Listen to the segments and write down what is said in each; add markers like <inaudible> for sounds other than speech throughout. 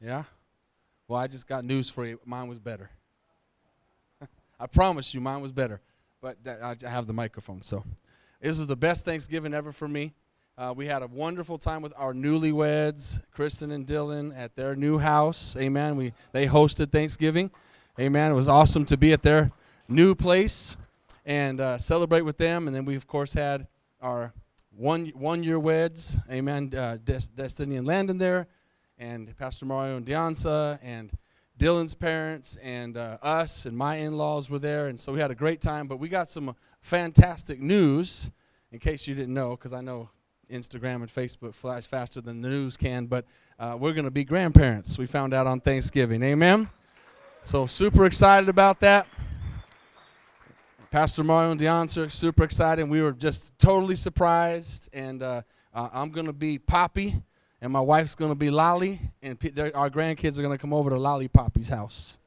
Yeah? Well, I just got news for you. Mine was better. <laughs> I promise you, mine was better. But that, I have the microphone, so this is the best Thanksgiving ever for me. Uh, we had a wonderful time with our newlyweds, Kristen and Dylan, at their new house. Amen. We they hosted Thanksgiving. Amen. It was awesome to be at their new place and uh, celebrate with them. And then we of course had our one one year weds. Amen. Uh, Des- Destiny and Landon there, and Pastor Mario and Dianza, and Dylan's parents, and uh, us and my in laws were there. And so we had a great time. But we got some fantastic news. In case you didn't know, because I know Instagram and Facebook flash faster than the news can, but uh, we're going to be grandparents. We found out on Thanksgiving. Amen? So, super excited about that. Pastor Mario and Deonce super excited. We were just totally surprised. And uh, uh, I'm going to be Poppy, and my wife's to be Lolly, and our grandkids are to come over to Lolly Poppy's house.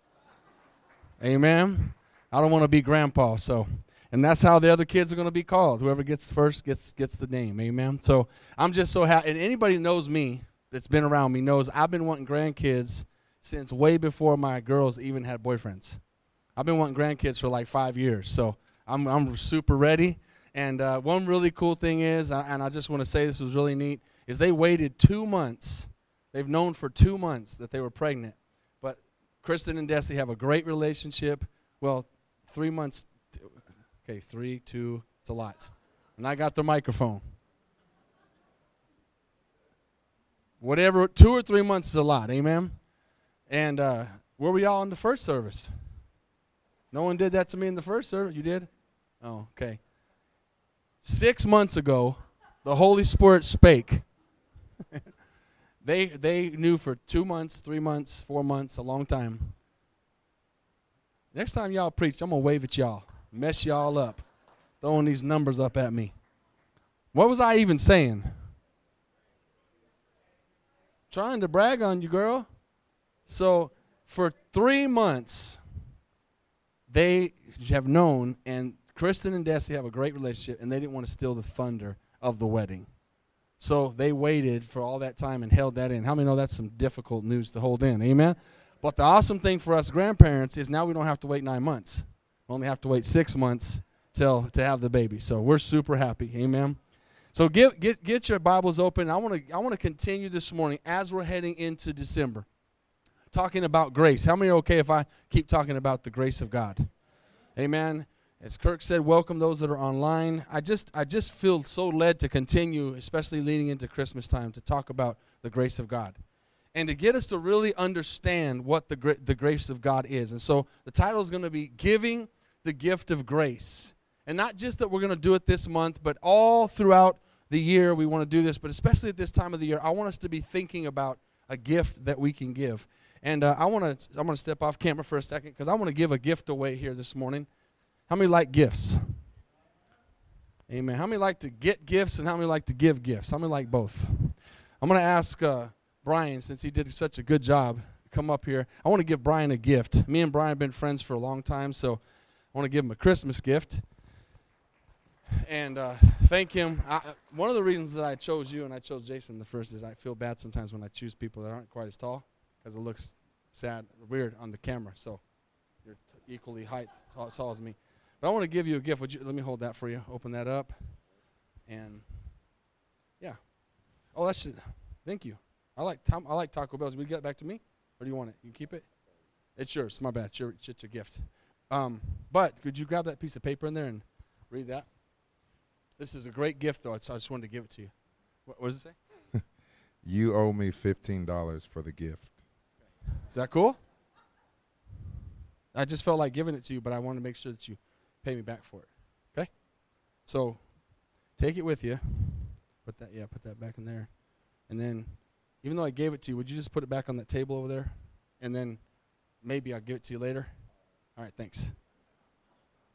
Amen? I don't want to be grandpa, so and that's how the other kids are going to be called. Whoever gets first gets gets the name. Amen. So I'm just so happy. And anybody knows me that's been around me knows I've been wanting grandkids since way before my girls even had boyfriends. I've been wanting grandkids for like five years. So I'm I'm super ready. And uh, one really cool thing is, and I just want to say this was really neat, is they waited two months. They've known for two months that they were pregnant. But Kristen and Desi have a great relationship. Well, three months Okay, three, two, it's a lot. And I got the microphone. Whatever, two or three months is a lot, amen? And uh, where were y'all in the first service? No one did that to me in the first service? You did? Oh, okay. Six months ago, the Holy Spirit spake. <laughs> they, they knew for two months, three months, four months, a long time. Next time y'all preach, I'm to wave at y'all mess y'all up, throwing these numbers up at me. What was I even saying? Trying to brag on you, girl. So, for three months, they have known, and Kristen and Desi have a great relationship, and they didn't want to steal the thunder of the wedding. So they waited for all that time and held that in. How many know that's some difficult news to hold in? Amen? But the awesome thing for us grandparents is now we don't have to wait nine months We only have to wait six months till to have the baby. So we're super happy. Amen. So get get get your Bibles open. I want to I want to continue this morning as we're heading into December, talking about grace. How many are okay if I keep talking about the grace of God? Amen. As Kirk said, welcome those that are online. I just I just feel so led to continue, especially leading into Christmas time, to talk about the grace of God and to get us to really understand what the, the grace of God is. And so the title is going to be Giving the gift of grace. And not just that we're going to do it this month, but all throughout the year we want to do this, but especially at this time of the year, I want us to be thinking about a gift that we can give. And uh, I want to I'm going to step off camera for a second because I want to give a gift away here this morning. How many like gifts? Amen. How many like to get gifts and how many like to give gifts? How many like both? I'm going to ask uh, Brian, since he did such a good job, come up here. I want to give Brian a gift. Me and Brian have been friends for a long time, so I want to give him a Christmas gift and uh, thank him. I, one of the reasons that I chose you and I chose Jason the first is I feel bad sometimes when I choose people that aren't quite as tall because it looks sad, weird on the camera. So you're equally height tall as me. But I want to give you a gift. Would you let me hold that for you? Open that up, and yeah. Oh, that's it. thank you. I like Tom, I like Taco Bell. Will you get back to me, or do you want it? You keep it. It's yours. My bad. It's, your, it's a gift. Um, but could you grab that piece of paper in there and read that? This is a great gift, though, I just wanted to give it to you. What, what does it say? <laughs> you owe me $15 for the gift. Is that cool? I just felt like giving it to you, but I wanted to make sure that you pay me back for it. Okay? So take it with you. Put that yeah, put that back in there. And then even though I gave it to you, would you just put it back on that table over there? And then maybe I'll give it to you later. All right, thanks.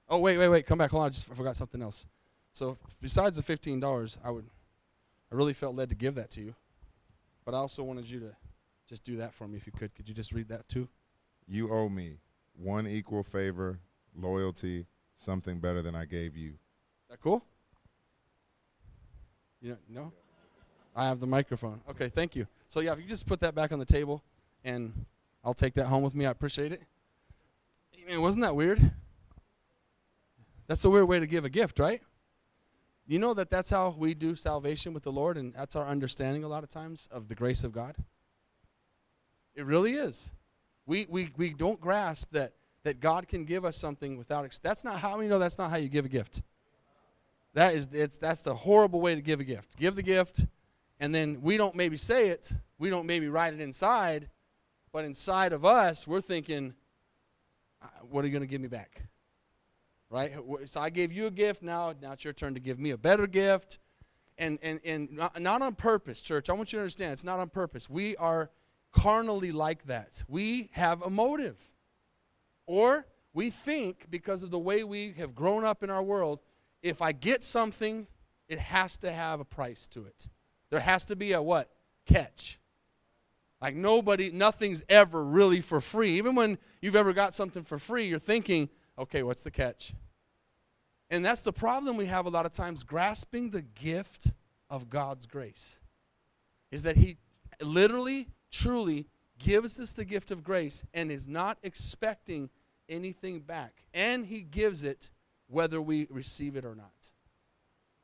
Oh, wait, wait, wait. Come back. Hold on. I just forgot something else. So besides the fifteen dollars, I would, I really felt led to give that to you, but I also wanted you to just do that for me if you could. Could you just read that too? You owe me one equal favor, loyalty, something better than I gave you. That cool? You know, no? I have the microphone. Okay, thank you. So yeah, if you just put that back on the table, and I'll take that home with me. I appreciate it. Man, wasn't that weird? That's a weird way to give a gift, right? You know that that's how we do salvation with the Lord, and that's our understanding a lot of times of the grace of God. It really is. We, we, we don't grasp that, that God can give us something without. That's not how we know that's not how you give a gift. That is, it's, that's the horrible way to give a gift. Give the gift, and then we don't maybe say it, we don't maybe write it inside, but inside of us, we're thinking, what are you going to give me back? right? So I gave you a gift. Now, now it's your turn to give me a better gift, and and and not, not on purpose, church. I want you to understand it's not on purpose. We are carnally like that. We have a motive, or we think because of the way we have grown up in our world, if I get something, it has to have a price to it. There has to be a what catch. Like nobody, nothing's ever really for free. Even when you've ever got something for free, you're thinking okay, what's the catch? And that's the problem we have a lot of times grasping the gift of God's grace. Is that He literally, truly gives us the gift of grace and is not expecting anything back. And He gives it whether we receive it or not.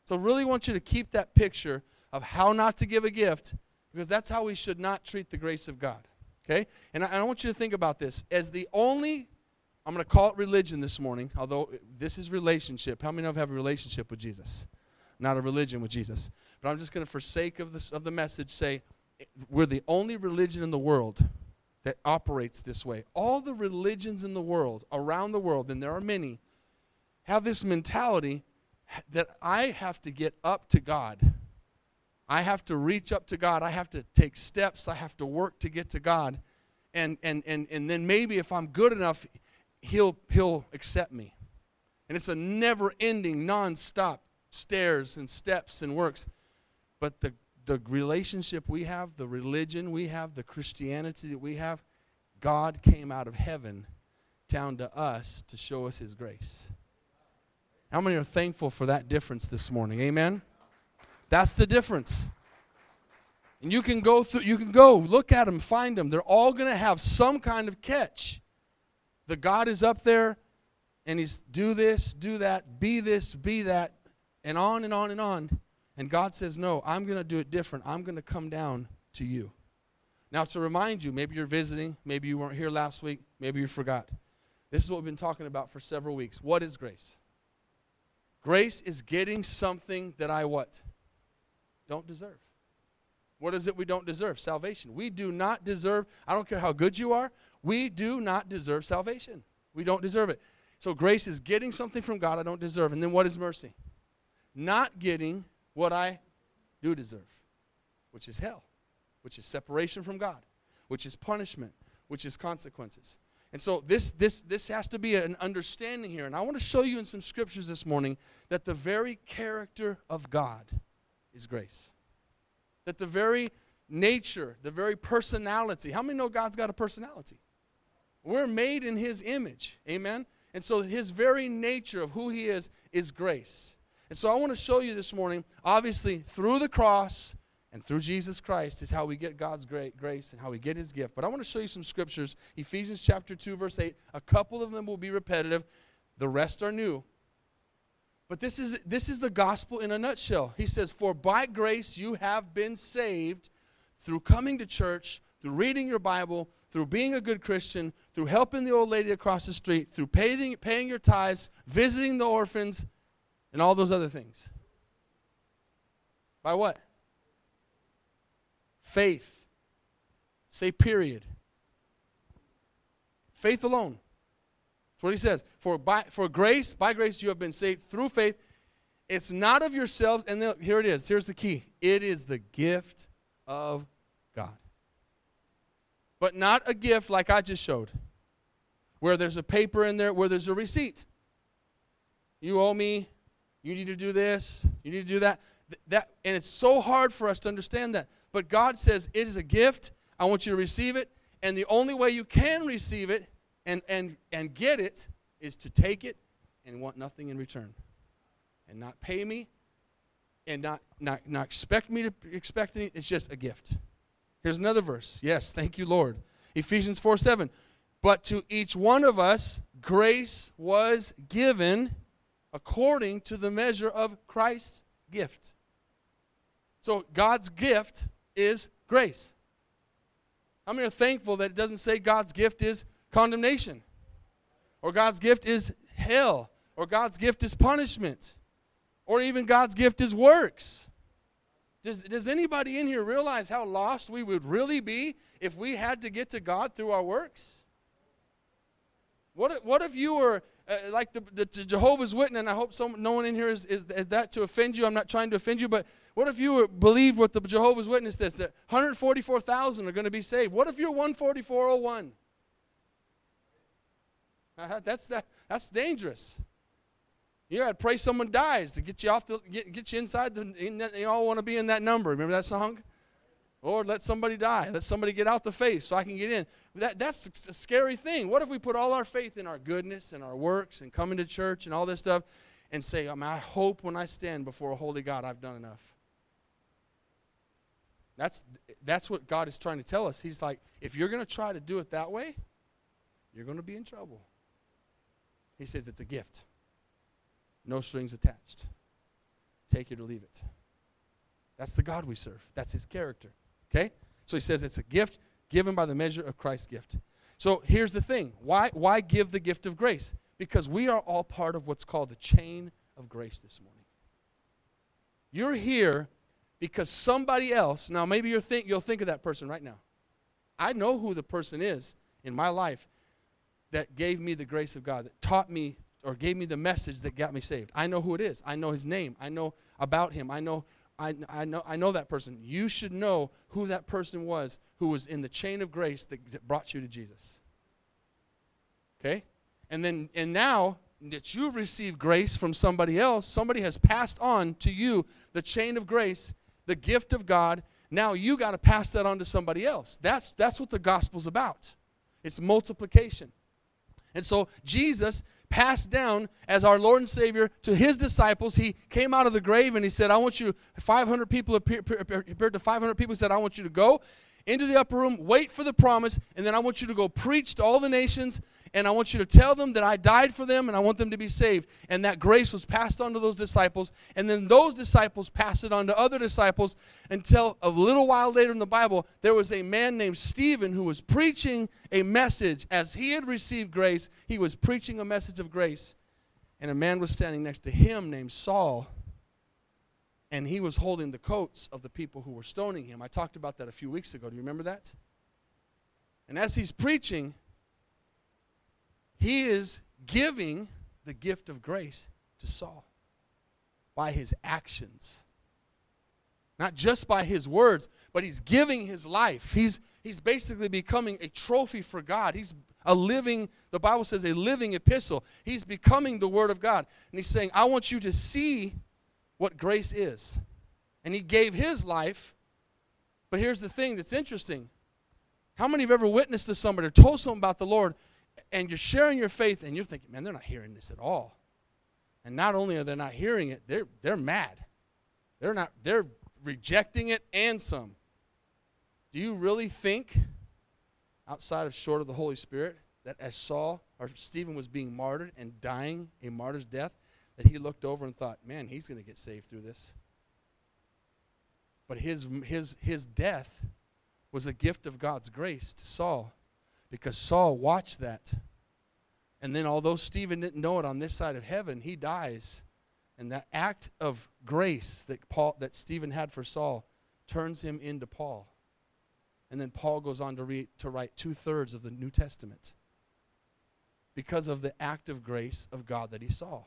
So, really want you to keep that picture of how not to give a gift because that's how we should not treat the grace of God. Okay? And I, I want you to think about this. As the only I'm going to call it religion this morning, although this is relationship. How many of you have a relationship with Jesus? Not a religion with Jesus. But I'm just going to, for sake of, this, of the message, say eh, we're the only religion in the world that operates this way. All the religions in the world, around the world, and there are many, have this mentality that I have to get up to God. I have to reach up to God. I have to take steps. I have to work to get to God. And, and, and, and then maybe if I'm good enough, he'll, he'll accept me. And it's a never ending, non stop stairs and steps and works. But the, the relationship we have, the religion we have, the Christianity that we have, God came out of heaven down to us to show us his grace. How many are thankful for that difference this morning? Amen. That's the difference. And you can go through you can go look at them, find them. They're all going to have some kind of catch. The God is up there and he's do this, do that, be this, be that, and on and on and on. And God says, No, I'm going to do it different. I'm going to come down to you. Now, to remind you, maybe you're visiting, maybe you weren't here last week, maybe you forgot. This is what we've been talking about for several weeks. What is grace? Grace is getting something that I what? Don't deserve. What is it we don't deserve? Salvation. We do not deserve, I don't care how good you are, we do not deserve salvation. We don't deserve it. So grace is getting something from God I don't deserve. And then what is mercy? Not getting what I do deserve, which is hell, which is separation from God, which is punishment, which is consequences. And so this this this has to be an understanding here. And I want to show you in some scriptures this morning that the very character of God is grace. That the very nature, the very personality. How many know God's got a personality? We're made in his image. Amen? And so his very nature of who he is is grace. And so I want to show you this morning, obviously, through the cross and through Jesus Christ is how we get God's great grace and how we get his gift. But I want to show you some scriptures. Ephesians chapter 2, verse 8. A couple of them will be repetitive, the rest are new. But this is, this is the gospel in a nutshell. He says, For by grace you have been saved through coming to church, through reading your Bible, through being a good Christian, through helping the old lady across the street, through paying, paying your tithes, visiting the orphans, and all those other things. By what? Faith. Say period. Faith alone. That's what he says. For, by, for grace, by grace you have been saved through faith. It's not of yourselves. And here it is. Here's the key. It is the gift of God but not a gift like I just showed, where there's a paper in there, where there's a receipt. You owe me, you need to do this, you need to do that. that and it's so hard for us to understand that. But God says it is a gift. I want you to receive it. And the only way you can receive it and, and, and get it is to take it and want nothing in return. And not pay me and not, not, not expect me to expect anything. It's just a gift. Here's another verse. Yes, thank you, Lord. Ephesians 4 7. But to each one of us, grace was given according to the measure of Christ's gift. So God's gift is grace. How many are thankful that it doesn't say God's gift is condemnation? Or God's gift is hell? Or God's gift is punishment? Or even God's gift is works? Does, does anybody in here realize how lost we would really be if we had to get to God through our works? What if, what if you were uh, like the, the, Jehovah's Witness, and I hope some, no one in here is, is, is, that to offend you. I'm not trying to offend you, but what if you believe what the Jehovah's Witness says, that 144,000 are going to be saved? What if you're 14401? Uh, that's, that, that's dangerous. You got to pray someone dies to get you off the, get, get you inside the, you all want to be in that number. Remember that song? Lord, let somebody die. Let somebody get out the faith so I can get in. That, that's a scary thing. What if we put all our faith in our goodness and our works and coming to church and all this stuff and say, oh, I, mean, I hope when I stand before a holy God I've done enough? That's, that's what God is trying to tell us. He's like, if you're going to try to do it that way, you're going to be in trouble. He says it's a gift, no strings attached. Take it or leave it. That's the God we serve, that's His character. Okay? So he says it's a gift given by the measure of Christ's gift. So here's the thing why, why give the gift of grace? Because we are all part of what's called the chain of grace this morning. You're here because somebody else, now maybe you're think, you'll think of that person right now. I know who the person is in my life that gave me the grace of God, that taught me or gave me the message that got me saved. I know who it is. I know his name. I know about him. I know I, I, know, I know that person. You should know who that person was who was in the chain of grace that brought you to Jesus. Okay? And then, and now that you've received grace from somebody else, somebody has passed on to you the chain of grace, the gift of God. Now you got to pass that on to somebody else. That's, that's what the gospel's about. It's multiplication. And so Jesus passed down as our Lord and Savior to his disciples. He came out of the grave and he said, I want you, 500 people appeared, appeared to 500 people. He said, I want you to go into the upper room, wait for the promise, and then I want you to go preach to all the nations and I want you to tell them that I died for them and I want them to be saved. And that grace was passed on to those disciples, and then those disciples passed it on to other disciples until a little while later in the Bible, there was a man named Stephen who was preaching a message. As he had received grace, he was preaching a message of grace. And a man was standing next to him named Saul, and he was holding the coats of the people who were stoning him. I talked about that a few weeks ago. Do you remember that? And as he's preaching, he is giving the gift of grace to Saul by his actions. Not just by his words, but he's giving his life. He's, he's basically becoming a trophy for God. He's a living, the Bible says, a living epistle. He's becoming the Word of God. And he's saying, I want you to see what grace is. And he gave his life. But here's the thing that's interesting. How many have ever witnessed to somebody or told someone about the Lord and you're sharing your faith and you're thinking, man, they're not hearing this at all. And not only are they not hearing it, they're, they're mad. They're not, they're rejecting it and some. Do you really think, outside of short of the Holy Spirit, that as Saul or Stephen was being martyred and dying a martyr's death, that he looked over and thought, man, he's going to get saved through this? But his, his, his death was a gift of God's grace to Saul because Saul watched that. And then, although Stephen didn't know it on this side of heaven, he dies. And that act of grace that, Paul, that Stephen had for Saul turns him into Paul. And then Paul goes on to, read, to write two thirds of the New Testament because of the act of grace of God that he saw.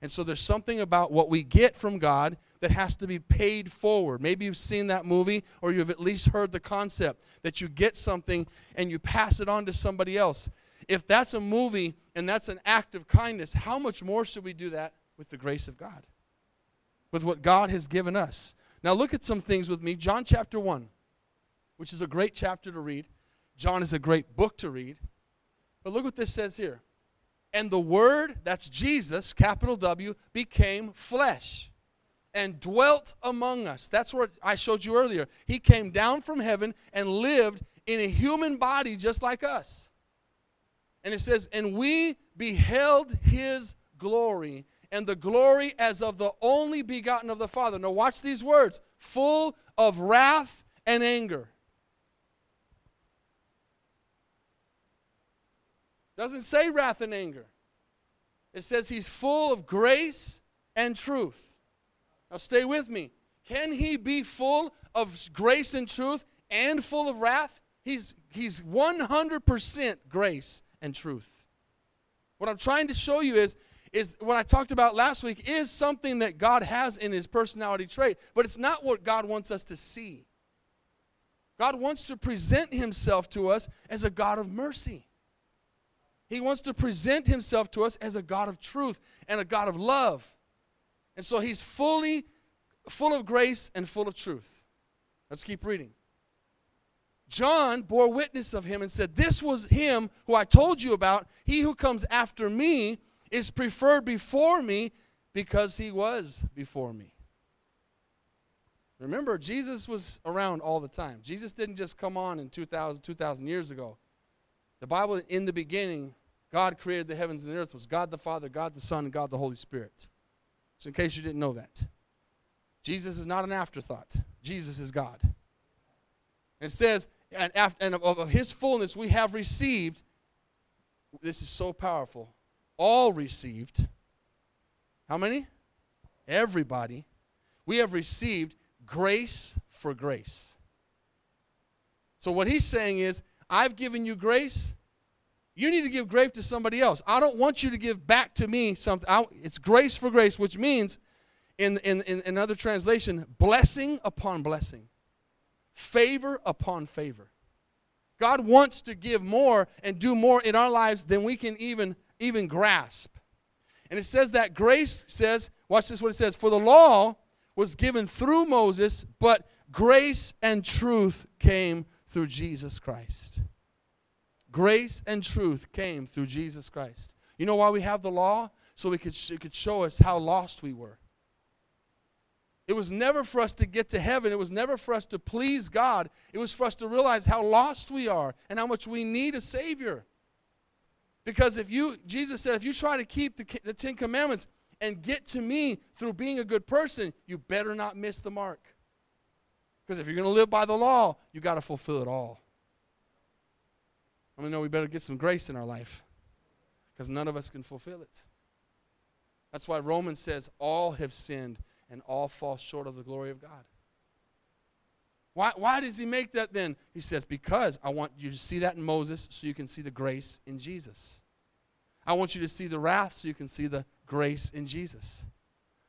And so there's something about what we get from God that has to be paid forward. Maybe you've seen that movie or you've at least heard the concept that you get something and you pass it on to somebody else. If that's a movie and that's an act of kindness, how much more should we do that with the grace of God? With what God has given us. Now look at some things with me. John chapter 1, which is a great chapter to read. John is a great book to read. But look what this says here. And the Word, that's Jesus, capital W, became flesh and dwelt among us. That's what I showed you earlier. He came down from heaven and lived in a human body just like us. And it says, And we beheld his glory, and the glory as of the only begotten of the Father. Now, watch these words full of wrath and anger. Doesn't say wrath and anger. It says he's full of grace and truth. Now, stay with me. Can he be full of grace and truth and full of wrath? He's, he's 100% grace and truth. What I'm trying to show you is, is what I talked about last week is something that God has in his personality trait, but it's not what God wants us to see. God wants to present himself to us as a God of mercy. He wants to present himself to us as a God of truth and a God of love. And so he's fully full of grace and full of truth. Let's keep reading. John bore witness of him and said, This was him who I told you about. He who comes after me is preferred before me because he was before me. Remember, Jesus was around all the time. Jesus didn't just come on in 2,000, 2,000 years ago. The Bible, in the beginning, God created the heavens and the earth, was God the Father, God the Son, and God the Holy Spirit. So, in case you didn't know that, Jesus is not an afterthought. Jesus is God. It says, and, after, and of, of his fullness we have received, this is so powerful, all received. How many? Everybody. We have received grace for grace. So, what he's saying is, I've given you grace. You need to give grace to somebody else. I don't want you to give back to me something. I, it's grace for grace, which means, in, in, in another translation, blessing upon blessing, favor upon favor. God wants to give more and do more in our lives than we can even, even grasp. And it says that grace says, watch this what it says, for the law was given through Moses, but grace and truth came through Jesus Christ. Grace and truth came through Jesus Christ. You know why we have the law? So we could, it could show us how lost we were. It was never for us to get to heaven. It was never for us to please God. It was for us to realize how lost we are and how much we need a Savior. Because if you, Jesus said, if you try to keep the, the Ten Commandments, and get to me through being a good person, you better not miss the mark. Because if you're going to live by the law, you got to fulfill it all. I mean, no, we better get some grace in our life because none of us can fulfill it. That's why Romans says all have sinned and all fall short of the glory of God. Why, why does he make that then? He says, Because I want you to see that in Moses so you can see the grace in Jesus. I want you to see the wrath so you can see the grace in Jesus.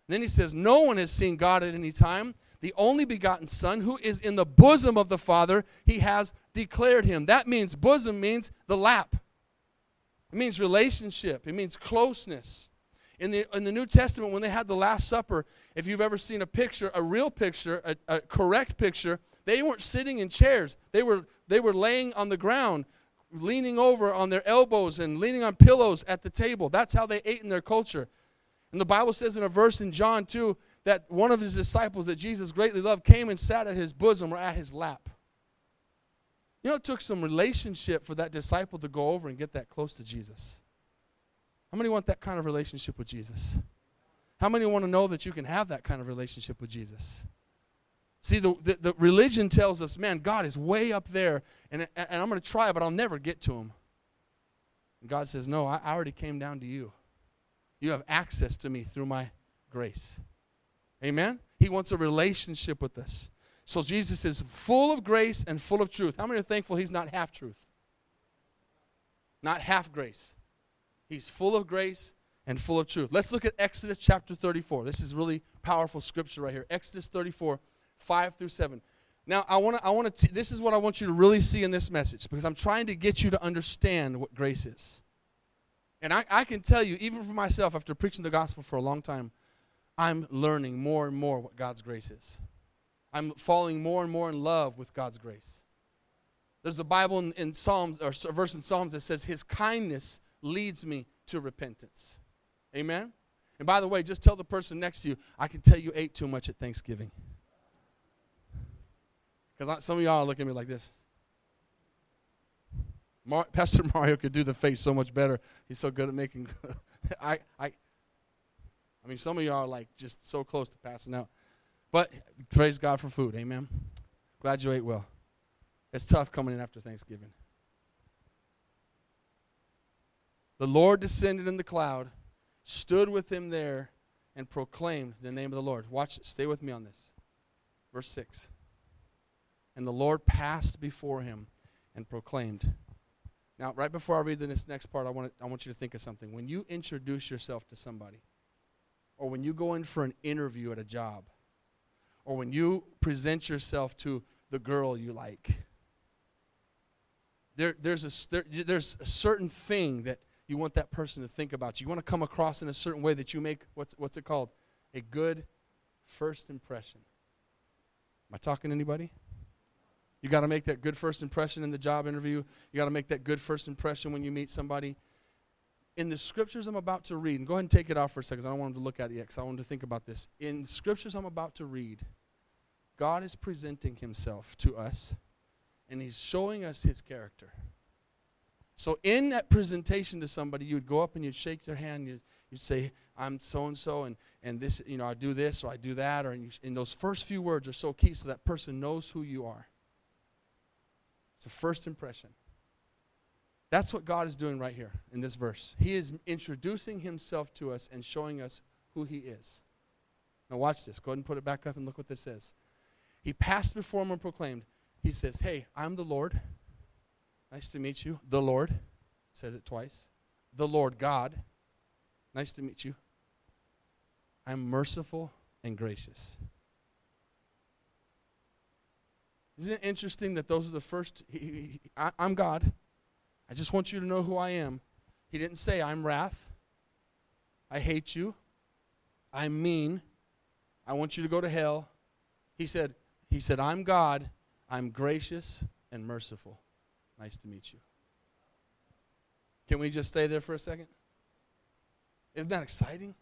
then he says, No one has seen God at any time. The only begotten Son, who is in the bosom of the Father, he has declared him. That means bosom means the lap. It means relationship. It means closeness. In the, in the New Testament, when they had the Last Supper, if you've ever seen a picture, a real picture, a, a correct picture, they weren't sitting in chairs. They were, they were laying on the ground leaning over on their elbows and leaning on pillows at the table. That's how they ate in their culture. And the Bible says in a verse in John 2 that one of his disciples that Jesus greatly loved came and sat at his bosom or at his lap. You know, it took some relationship for that disciple to go over and get that close to Jesus. How many want that kind of relationship with Jesus? How many want to know that you can have that kind of relationship with Jesus? See, the, the, the, religion tells us, man, God is way up there, and, and I'm going to try, but I'll never get to him. And God says, no, I, I already came down to you. You have access to me through my grace. Amen? He wants a relationship with us. So Jesus is full of grace and full of truth. How many are thankful he's not half truth? Not half grace. He's full of grace and full of truth. Let's look at Exodus chapter 34. This is really powerful scripture right here. Exodus 34 5 through 7. Now, I want to, I want to, this is what I want you to really see in this message because I'm trying to get you to understand what grace is. And I, I can tell you, even for myself, after preaching the gospel for a long time, I'm learning more and more what God's grace is. I'm falling more and more in love with God's grace. There's a Bible in, in Psalms, or a verse in Psalms that says, His kindness leads me to repentance. Amen? And by the way, just tell the person next to you, I can tell you ate too much at Thanksgiving. Because some of y'all look at me like this. Mar- <laughs> Pastor Mario could do the face so much better. He's so good at making. <laughs> I, I, I mean, some of y'all are like just so close to passing out. But praise God for food. Amen. Glad you ate well. It's tough coming in after Thanksgiving. The Lord descended in the cloud, stood with him there, and proclaimed the name of the Lord. Watch, stay with me on this. Verse 6. And the Lord passed before him and proclaimed. Now, right before I read this next part, I want, to, I want you to think of something. When you introduce yourself to somebody, or when you go in for an interview at a job, or when you present yourself to the girl you like, there, there's, a, there, there's a certain thing that you want that person to think about you. You want to come across in a certain way that you make, what's, what's it called? A good first impression. Am I talking to anybody? You got to make that good first impression in the job interview. You got to make that good first impression when you meet somebody. In the scriptures I'm about to read, and go ahead and take it off for a second. I don't want him to look at it yet because I want to think about this. In scriptures I'm about to read, God is presenting himself to us, and he's showing us his character. So, in that presentation to somebody, you'd go up and you'd shake their hand, you'd, you'd say, I'm so and so, and and this, you know, I do this or I do that, or in, in those first few words are so key so that person knows who you are. It's a first impression. That's what God is doing right here in this verse. He is introducing himself to us and showing us who he is. Now, watch this. Go ahead and put it back up and look what this says. He passed before him and proclaimed, He says, Hey, I'm the Lord. Nice to meet you. The Lord. Says it twice. The Lord God. Nice to meet you. I'm merciful and gracious. Isn't it interesting that those are the first? He, he, I, I'm God. I just want you to know who I am. He didn't say, I'm wrath. I hate you. I'm mean. I want you to go to hell. He said, he said, I'm God. I'm gracious and merciful. Nice to meet you. Can we just stay there for a second? Isn't that exciting?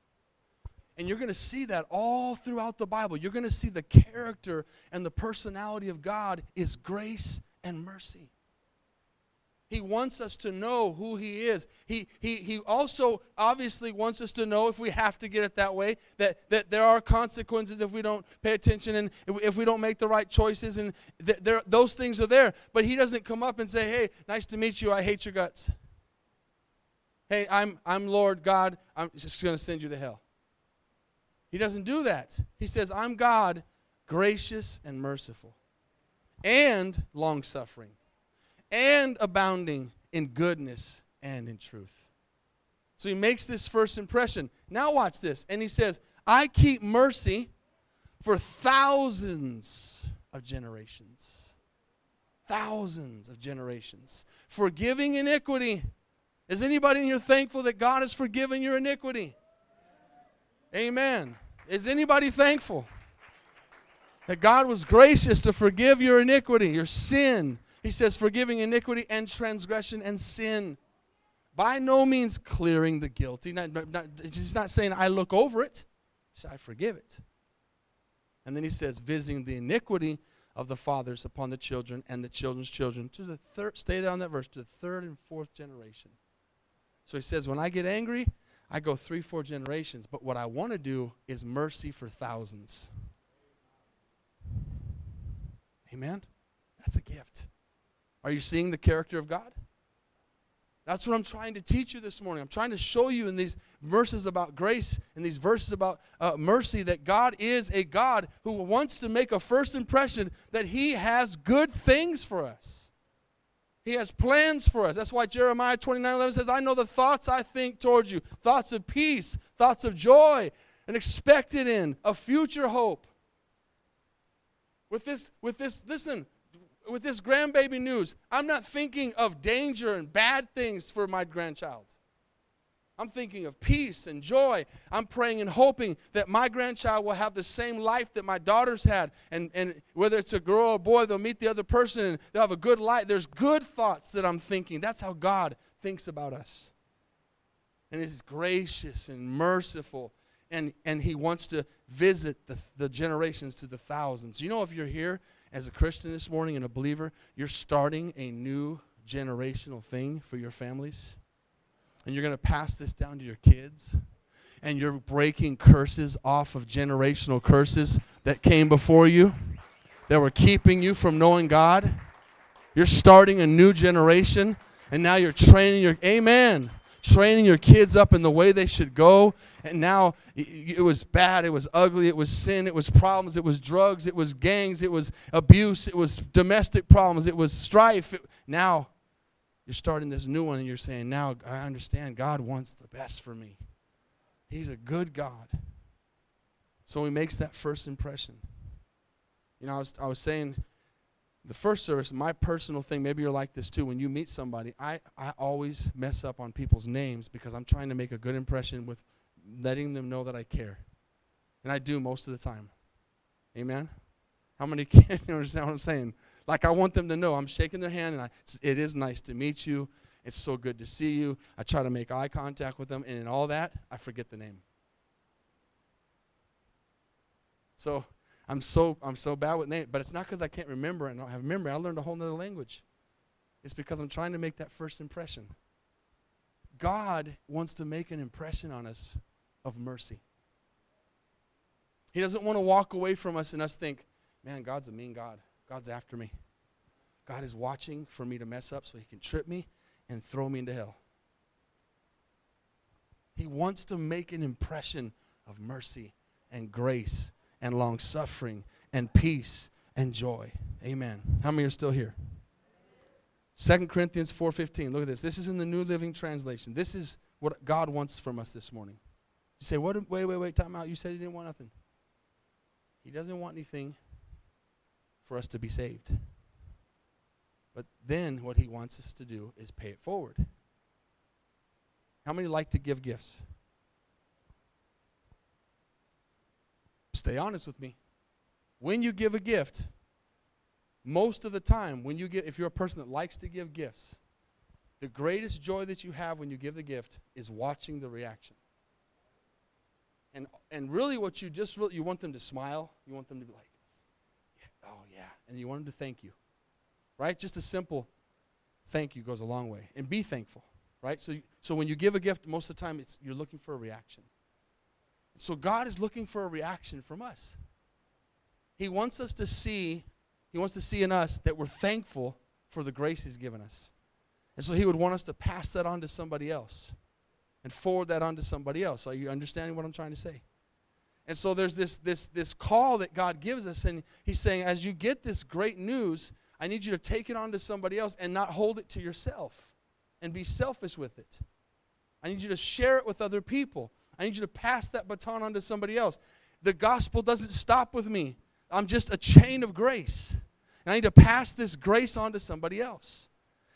And you're going to see that all throughout the Bible. You're going to see the character and the personality of God is grace and mercy. He wants us to know who He is. He, he, he also obviously wants us to know, if we have to get it that way, that, that there are consequences if we don't pay attention and if we don't make the right choices, and th- there, those things are there. But He doesn't come up and say, Hey, nice to meet you. I hate your guts. Hey, I'm, I'm Lord God. I'm just going to send you to hell. He doesn't do that. He says, I'm God, gracious and merciful, and long suffering, and abounding in goodness and in truth. So he makes this first impression. Now, watch this. And he says, I keep mercy for thousands of generations. Thousands of generations. Forgiving iniquity. Is anybody in here thankful that God has forgiven your iniquity? Amen. Is anybody thankful that God was gracious to forgive your iniquity, your sin? He says, forgiving iniquity and transgression and sin. By no means clearing the guilty. Not, not, he's not saying, I look over it. He said, I forgive it. And then he says, visiting the iniquity of the fathers upon the children and the children's children to the third, stay there on that verse, to the third and fourth generation. So he says, when I get angry, I go three, four generations, but what I want to do is mercy for thousands. Amen? That's a gift. Are you seeing the character of God? That's what I'm trying to teach you this morning. I'm trying to show you in these verses about grace and these verses about uh, mercy that God is a God who wants to make a first impression that He has good things for us. He has plans for us. That's why Jeremiah 29 11 says, I know the thoughts I think towards you thoughts of peace, thoughts of joy, an expected end, a future hope. With this, with this, listen, with this grandbaby news, I'm not thinking of danger and bad things for my grandchild. I'm thinking of peace and joy. I'm praying and hoping that my grandchild will have the same life that my daughters had. And, and whether it's a girl or a boy, they'll meet the other person and they'll have a good life. There's good thoughts that I'm thinking. That's how God thinks about us. And He's gracious and merciful. And, and He wants to visit the, the generations to the thousands. You know, if you're here as a Christian this morning and a believer, you're starting a new generational thing for your families. And you're going to pass this down to your kids. And you're breaking curses off of generational curses that came before you that were keeping you from knowing God. You're starting a new generation, and now you're training your, amen, training your kids up in the way they should go. And now it was bad, it was ugly, it was sin, it was problems, it was drugs, it was gangs, it was abuse, it was domestic problems, it was strife. It, now you're starting this new one, and you're saying, now I understand God wants the best for me. He's a good God. So he makes that first impression. You know, I was, I was saying the first service, my personal thing, maybe you're like this too, when you meet somebody, I, I always mess up on people's names because I'm trying to make a good impression with letting them know that I care. And I do most of the time. Amen? How many <laughs> can you understand what I'm saying? Like I want them to know I'm shaking their hand and I, it is nice to meet you. It's so good to see you. I try to make eye contact with them, and in all that, I forget the name. So I'm so I'm so bad with names, but it's not because I can't remember and I don't have memory. I learned a whole other language. It's because I'm trying to make that first impression. God wants to make an impression on us of mercy. He doesn't want to walk away from us and us think, man, God's a mean God. God's after me. God is watching for me to mess up so he can trip me and throw me into hell. He wants to make an impression of mercy and grace and long suffering and peace and joy. Amen. How many are still here? 2 Corinthians 4:15. Look at this. This is in the New Living Translation. This is what God wants from us this morning. You say, "What wait, wait, wait, time out. You said he didn't want nothing." He doesn't want anything for us to be saved. But then what he wants us to do is pay it forward. How many like to give gifts? Stay honest with me. When you give a gift, most of the time, when you get, if you're a person that likes to give gifts, the greatest joy that you have when you give the gift is watching the reaction. And, and really, what you just really, you want them to smile. You want them to be like, yeah, oh, yeah. And you want them to thank you. Right? Just a simple thank you goes a long way. And be thankful. Right? So, so when you give a gift, most of the time, it's, you're looking for a reaction. So God is looking for a reaction from us. He wants us to see, He wants to see in us that we're thankful for the grace He's given us. And so He would want us to pass that on to somebody else and forward that on to somebody else. Are you understanding what I'm trying to say? And so there's this, this, this call that God gives us, and He's saying, as you get this great news, I need you to take it on to somebody else and not hold it to yourself and be selfish with it. I need you to share it with other people. I need you to pass that baton on to somebody else. The gospel doesn't stop with me. I'm just a chain of grace. And I need to pass this grace on to somebody else.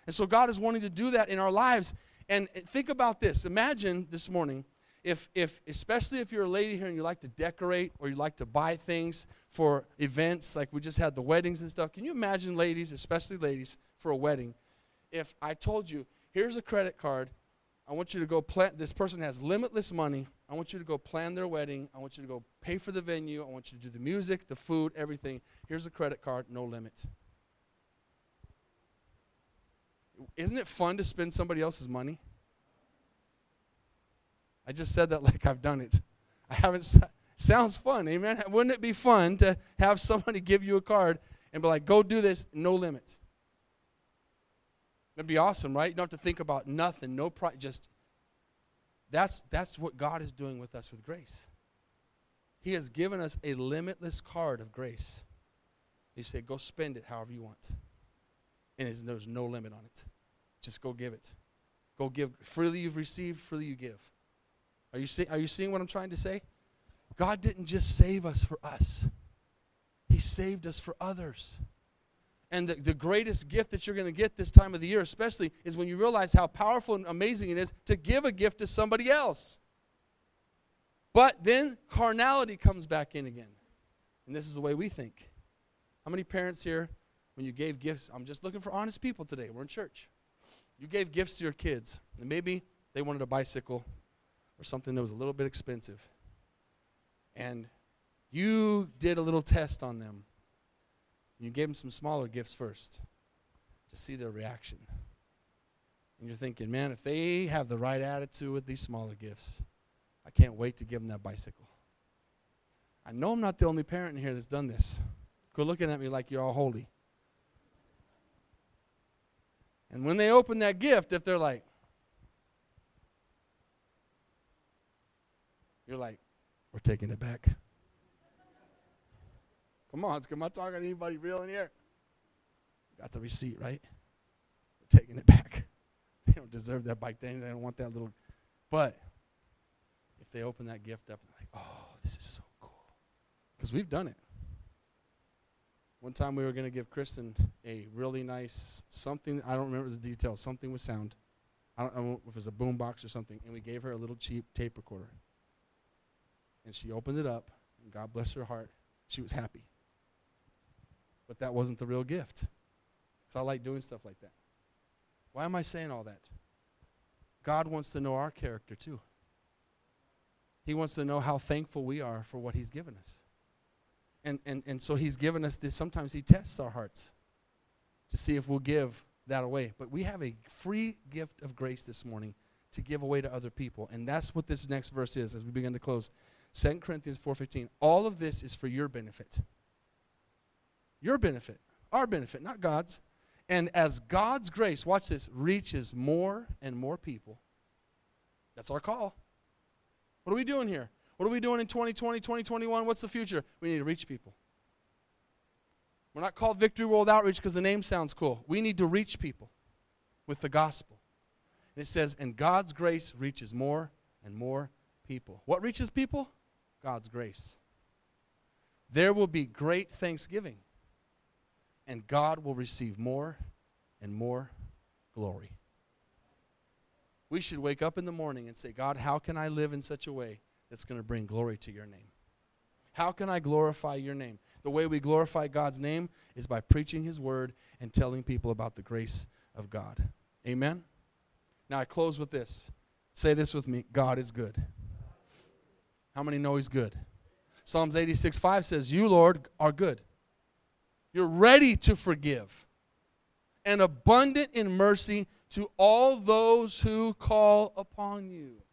And so God is wanting to do that in our lives. And think about this. Imagine this morning if, if especially if you're a lady here and you like to decorate or you like to buy things for events like we just had the weddings and stuff can you imagine ladies especially ladies for a wedding if i told you here's a credit card I want you to go plan. This person has limitless money. I want you to go plan their wedding. I want you to go pay for the venue. I want you to do the music, the food, everything. Here's a credit card, no limit. Isn't it fun to spend somebody else's money? I just said that <laughs> like I've done it. I haven't. Sounds fun, amen. Wouldn't it be fun to have somebody give you a card and be like, "Go do this, no limit." That'd be awesome, right? You don't have to think about nothing, no pride, just that's that's what God is doing with us with grace. He has given us a limitless card of grace. He said, "Go spend it however you want," and there's no limit on it. Just go give it. Go give freely. You've received, freely you give. Are you see, Are you seeing what I'm trying to say? God didn't just save us for us; He saved us for others. And the, the greatest gift that you're going to get this time of the year, especially, is when you realize how powerful and amazing it is to give a gift to somebody else. But then carnality comes back in again. And this is the way we think. How many parents here, when you gave gifts, I'm just looking for honest people today. We're in church. You gave gifts to your kids, and maybe they wanted a bicycle or something that was a little bit expensive. And you did a little test on them you gave them some smaller gifts first to see their reaction. And you're thinking, man, if they have the right attitude with these smaller gifts, I can't wait to give them that bicycle. I know I'm not the only parent in here that's done this. Quit looking at me like you're all holy. And when they open that gift, if they're like, you're like, we're taking it back. Come on, am I talking to anybody real in here? Got the receipt, right? We're taking it back. <laughs> They don't deserve that bike. They don't want that little. But if they open that gift up, like, oh, this is so cool. Because we've done it. One time we were going to give Kristen a really nice something. I don't remember the details. Something with sound. I don't know if it was a boom box or something. And we gave her a little cheap tape recorder. And she opened it up. And God bless her heart. She was happy. But that wasn't the real gift. Because I like doing stuff like that. Why am I saying all that? God wants to know our character too. He wants to know how thankful we are for what He's given us. And, and, and so He's given us this. Sometimes He tests our hearts to see if we'll give that away. But we have a free gift of grace this morning to give away to other people. And that's what this next verse is as we begin to close. 2 Corinthians 4:15. All of this is for your benefit. Your benefit, our benefit, not God's. And as God's grace, watch this, reaches more and more people, that's our call. What are we doing here? What are we doing in 2020, 2021? What's the future? We need to reach people. We're not called Victory World Outreach because the name sounds cool. We need to reach people with the gospel. And it says, and God's grace reaches more and more people. What reaches people? God's grace. There will be great thanksgiving and God will receive more and more glory. We should wake up in the morning and say, God, how can I live in such a way that's going to bring glory to your name? How can I glorify your name? The way we glorify God's name is by preaching his word and telling people about the grace of God. Amen? Now I close with this. Say this with me God is good. How many know he's good? Psalms 86 5 says, You, Lord, are good you're ready to forgive. And abundant in mercy to all those who call upon you.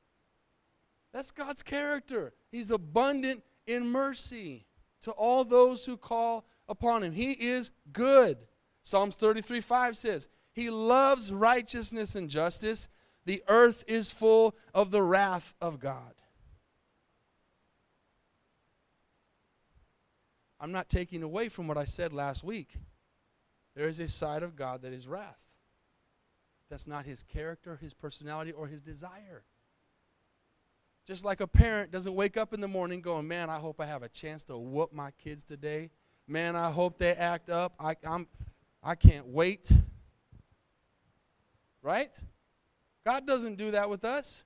That's God's character. He's abundant in mercy to all those who call upon him. He is good. Psalms 33 5 says, He loves righteousness and justice. The earth is full of the wrath of God. I'm not taking away from what I said last week. There is a side of God that is wrath. That's not his character, his personality, or his desire. Just like a parent doesn't wake up in the morning going, Man, I hope I have a chance to whoop my kids today. Man, I hope they act up. I, I'm, I can't wait. Right? God doesn't do that with us.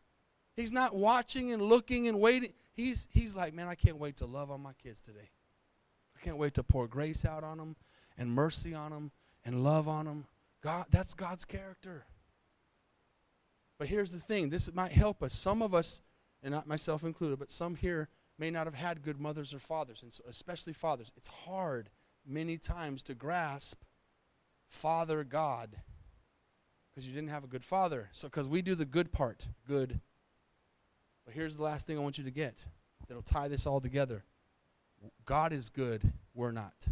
He's not watching and looking and waiting. He's, he's like, Man, I can't wait to love on my kids today can't wait to pour grace out on them and mercy on them and love on them. God, that's God's character. But here's the thing this might help us. Some of us, and not myself included, but some here may not have had good mothers or fathers, and so especially fathers. It's hard many times to grasp Father God because you didn't have a good father. So, because we do the good part, good. But here's the last thing I want you to get that'll tie this all together. God is good, we're not.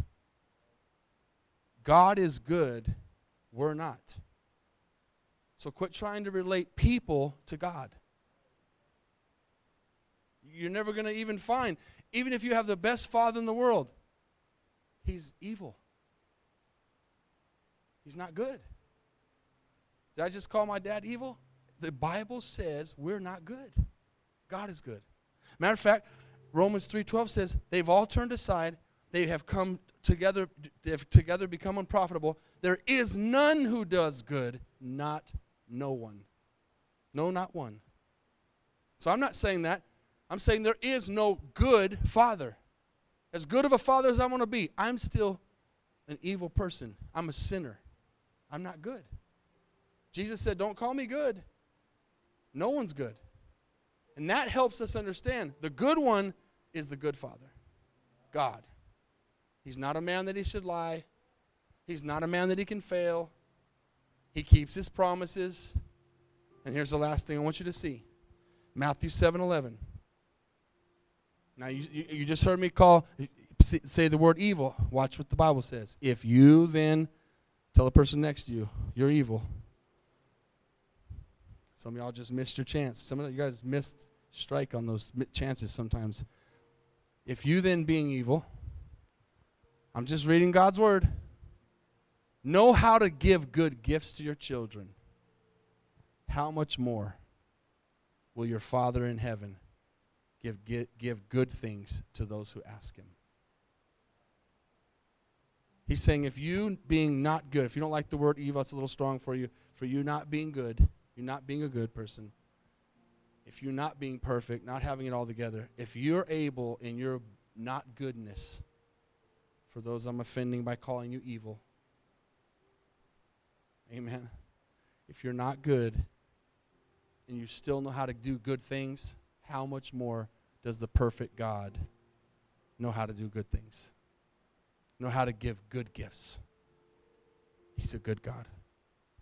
God is good, we're not. So quit trying to relate people to God. You're never going to even find, even if you have the best father in the world, he's evil. He's not good. Did I just call my dad evil? The Bible says we're not good. God is good. Matter of fact, Romans 3:12 says they've all turned aside, they have come together they've together become unprofitable. There is none who does good, not no one. No, not one. So I'm not saying that. I'm saying there is no good father. As good of a father as I want to be, I'm still an evil person. I'm a sinner. I'm not good. Jesus said, Don't call me good. No one's good. And that helps us understand the good one is the good father God. He's not a man that he should lie, he's not a man that he can fail. He keeps his promises. And here's the last thing I want you to see Matthew 7 11. Now, you, you, you just heard me call, say the word evil. Watch what the Bible says. If you then tell the person next to you, you're evil. Some of y'all just missed your chance. Some of you guys missed strike on those chances sometimes. If you then, being evil, I'm just reading God's word, know how to give good gifts to your children, how much more will your Father in heaven give, give, give good things to those who ask him? He's saying, if you being not good, if you don't like the word evil, it's a little strong for you, for you not being good, you're not being a good person, if you're not being perfect, not having it all together, if you're able in your not goodness, for those I'm offending by calling you evil, amen. If you're not good and you still know how to do good things, how much more does the perfect God know how to do good things? Know how to give good gifts? He's a good God,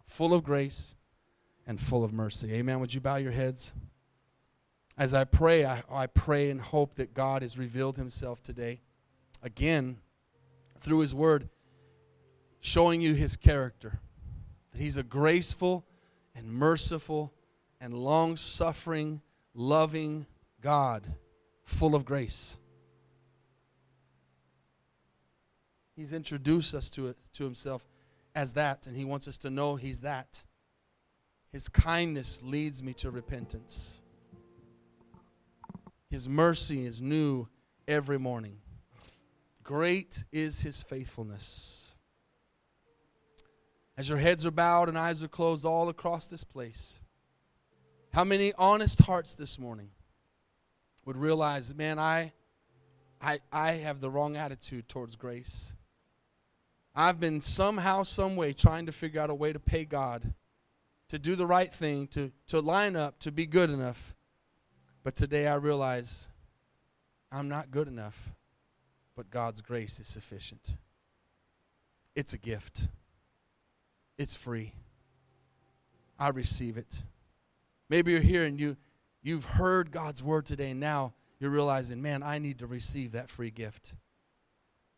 full of grace and full of mercy. Amen. Would you bow your heads? As I pray, I, I pray and hope that God has revealed himself today again through his word, showing you his character. That he's a graceful and merciful and long suffering, loving God, full of grace. He's introduced us to, to himself as that, and he wants us to know he's that. His kindness leads me to repentance. His mercy is new every morning. Great is his faithfulness. As your heads are bowed and eyes are closed all across this place, how many honest hearts this morning would realize, man, I, I, I have the wrong attitude towards grace. I've been somehow, some way trying to figure out a way to pay God, to do the right thing, to, to line up, to be good enough. But today I realize I'm not good enough, but God's grace is sufficient. It's a gift, it's free. I receive it. Maybe you're here and you, you've heard God's word today, and now you're realizing, man, I need to receive that free gift.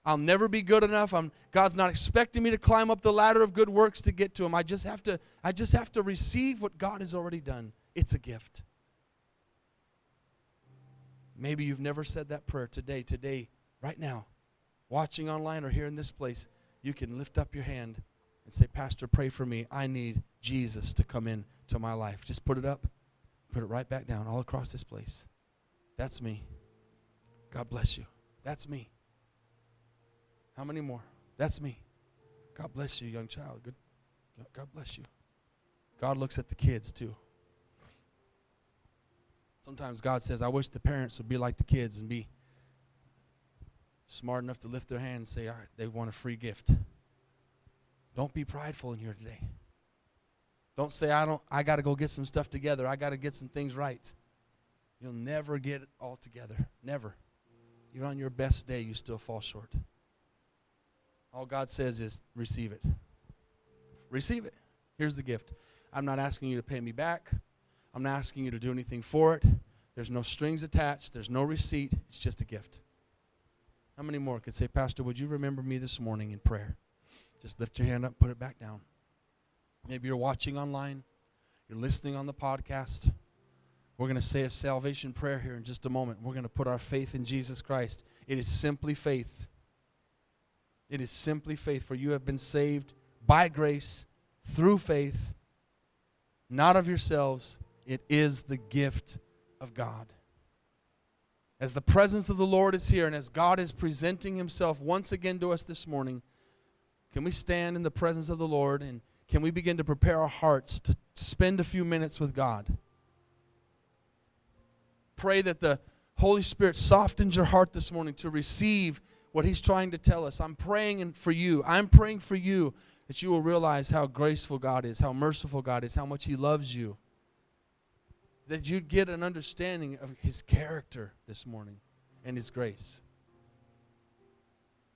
I'll never be good enough. I'm, God's not expecting me to climb up the ladder of good works to get to him. I just have to I just have to receive what God has already done. It's a gift. Maybe you've never said that prayer today, today, right now, watching online or here in this place. You can lift up your hand and say, Pastor, pray for me. I need Jesus to come in to my life. Just put it up, put it right back down all across this place. That's me. God bless you. That's me. How many more? That's me. God bless you, young child. Good. God bless you. God looks at the kids too. Sometimes God says, I wish the parents would be like the kids and be smart enough to lift their hand and say, All right, they want a free gift. Don't be prideful in here today. Don't say, I don't I gotta go get some stuff together. I gotta get some things right. You'll never get it all together. Never. You're on your best day, you still fall short. All God says is receive it. Receive it. Here's the gift. I'm not asking you to pay me back. I'm not asking you to do anything for it. There's no strings attached, there's no receipt. It's just a gift. How many more could say, Pastor, would you remember me this morning in prayer? Just lift your hand up, put it back down. Maybe you're watching online, you're listening on the podcast. We're going to say a salvation prayer here in just a moment. We're going to put our faith in Jesus Christ. It is simply faith. It is simply faith, for you have been saved by grace through faith, not of yourselves. It is the gift of God. As the presence of the Lord is here and as God is presenting himself once again to us this morning, can we stand in the presence of the Lord and can we begin to prepare our hearts to spend a few minutes with God? Pray that the Holy Spirit softens your heart this morning to receive what He's trying to tell us. I'm praying for you. I'm praying for you that you will realize how graceful God is, how merciful God is, how much He loves you that you'd get an understanding of his character this morning and his grace.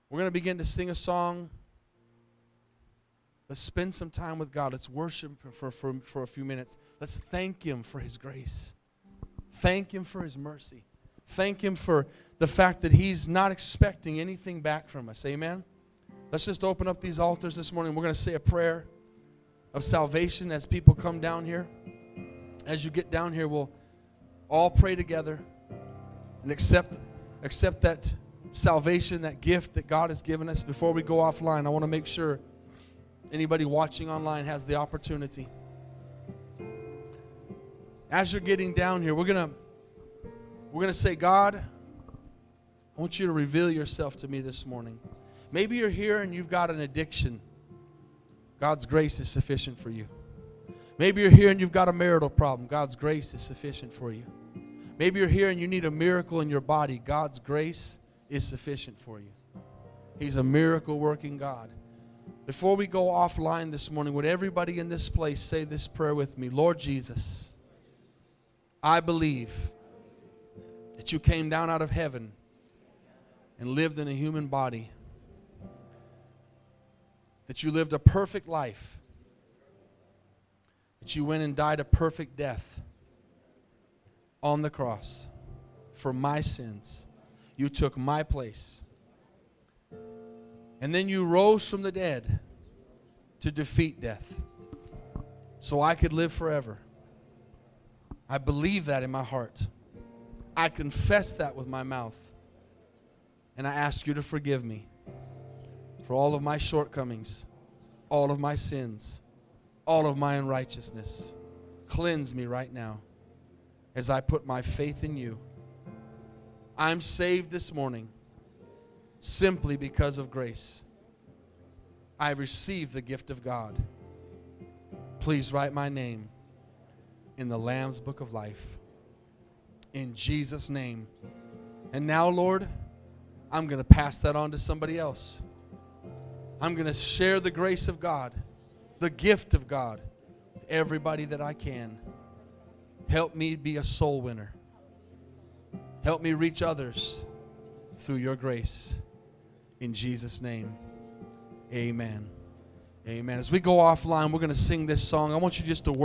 We're going to begin to sing a song. Let's spend some time with God. Let's worship for, for, for a few minutes. Let's thank Him for His grace. Thank Him for His mercy. Thank Him for the fact that He's not expecting anything back from us. Amen? Let's just open up these altars this morning. We're going to say a prayer of salvation as people come down here. As you get down here, we'll all pray together and accept, accept that salvation, that gift that God has given us. Before we go offline, I want to make sure anybody watching online has the opportunity. As you're getting down here, we're going to we're going to say, God, I want you to reveal yourself to me this morning. Maybe you're here and you've got an addiction. God's grace is sufficient for you. Maybe you're here and you've got a marital problem. God's grace is sufficient for you. Maybe you're here and you need a miracle in your body. God's grace is sufficient for you. He's a miracle working God. Before we go offline this morning, would everybody in this place say this prayer with me? Lord Jesus, I believe that you came down out of heaven and lived in a human body, that you lived a perfect life, that you went and died a perfect death on the cross for my sins. You took my place. And then you rose from the dead to defeat death so I could live forever. I believe that in my heart. I confess that with my mouth. And I ask you to forgive me for all of my shortcomings, all of my sins, all of my unrighteousness. Cleanse me right now as I put my faith in you. I'm saved this morning simply because of grace. I receive the gift of God. Please write my name in the Lamb's Book of Life. In Jesus' name. And now, Lord, I'm going to pass that on to somebody else. I'm going to share the grace of God, the gift of God, with everybody that I can. Help me be a soul winner. Help me reach others through your grace. In Jesus' name, amen. Amen. As we go offline, we're going to sing this song. I want you just to worship.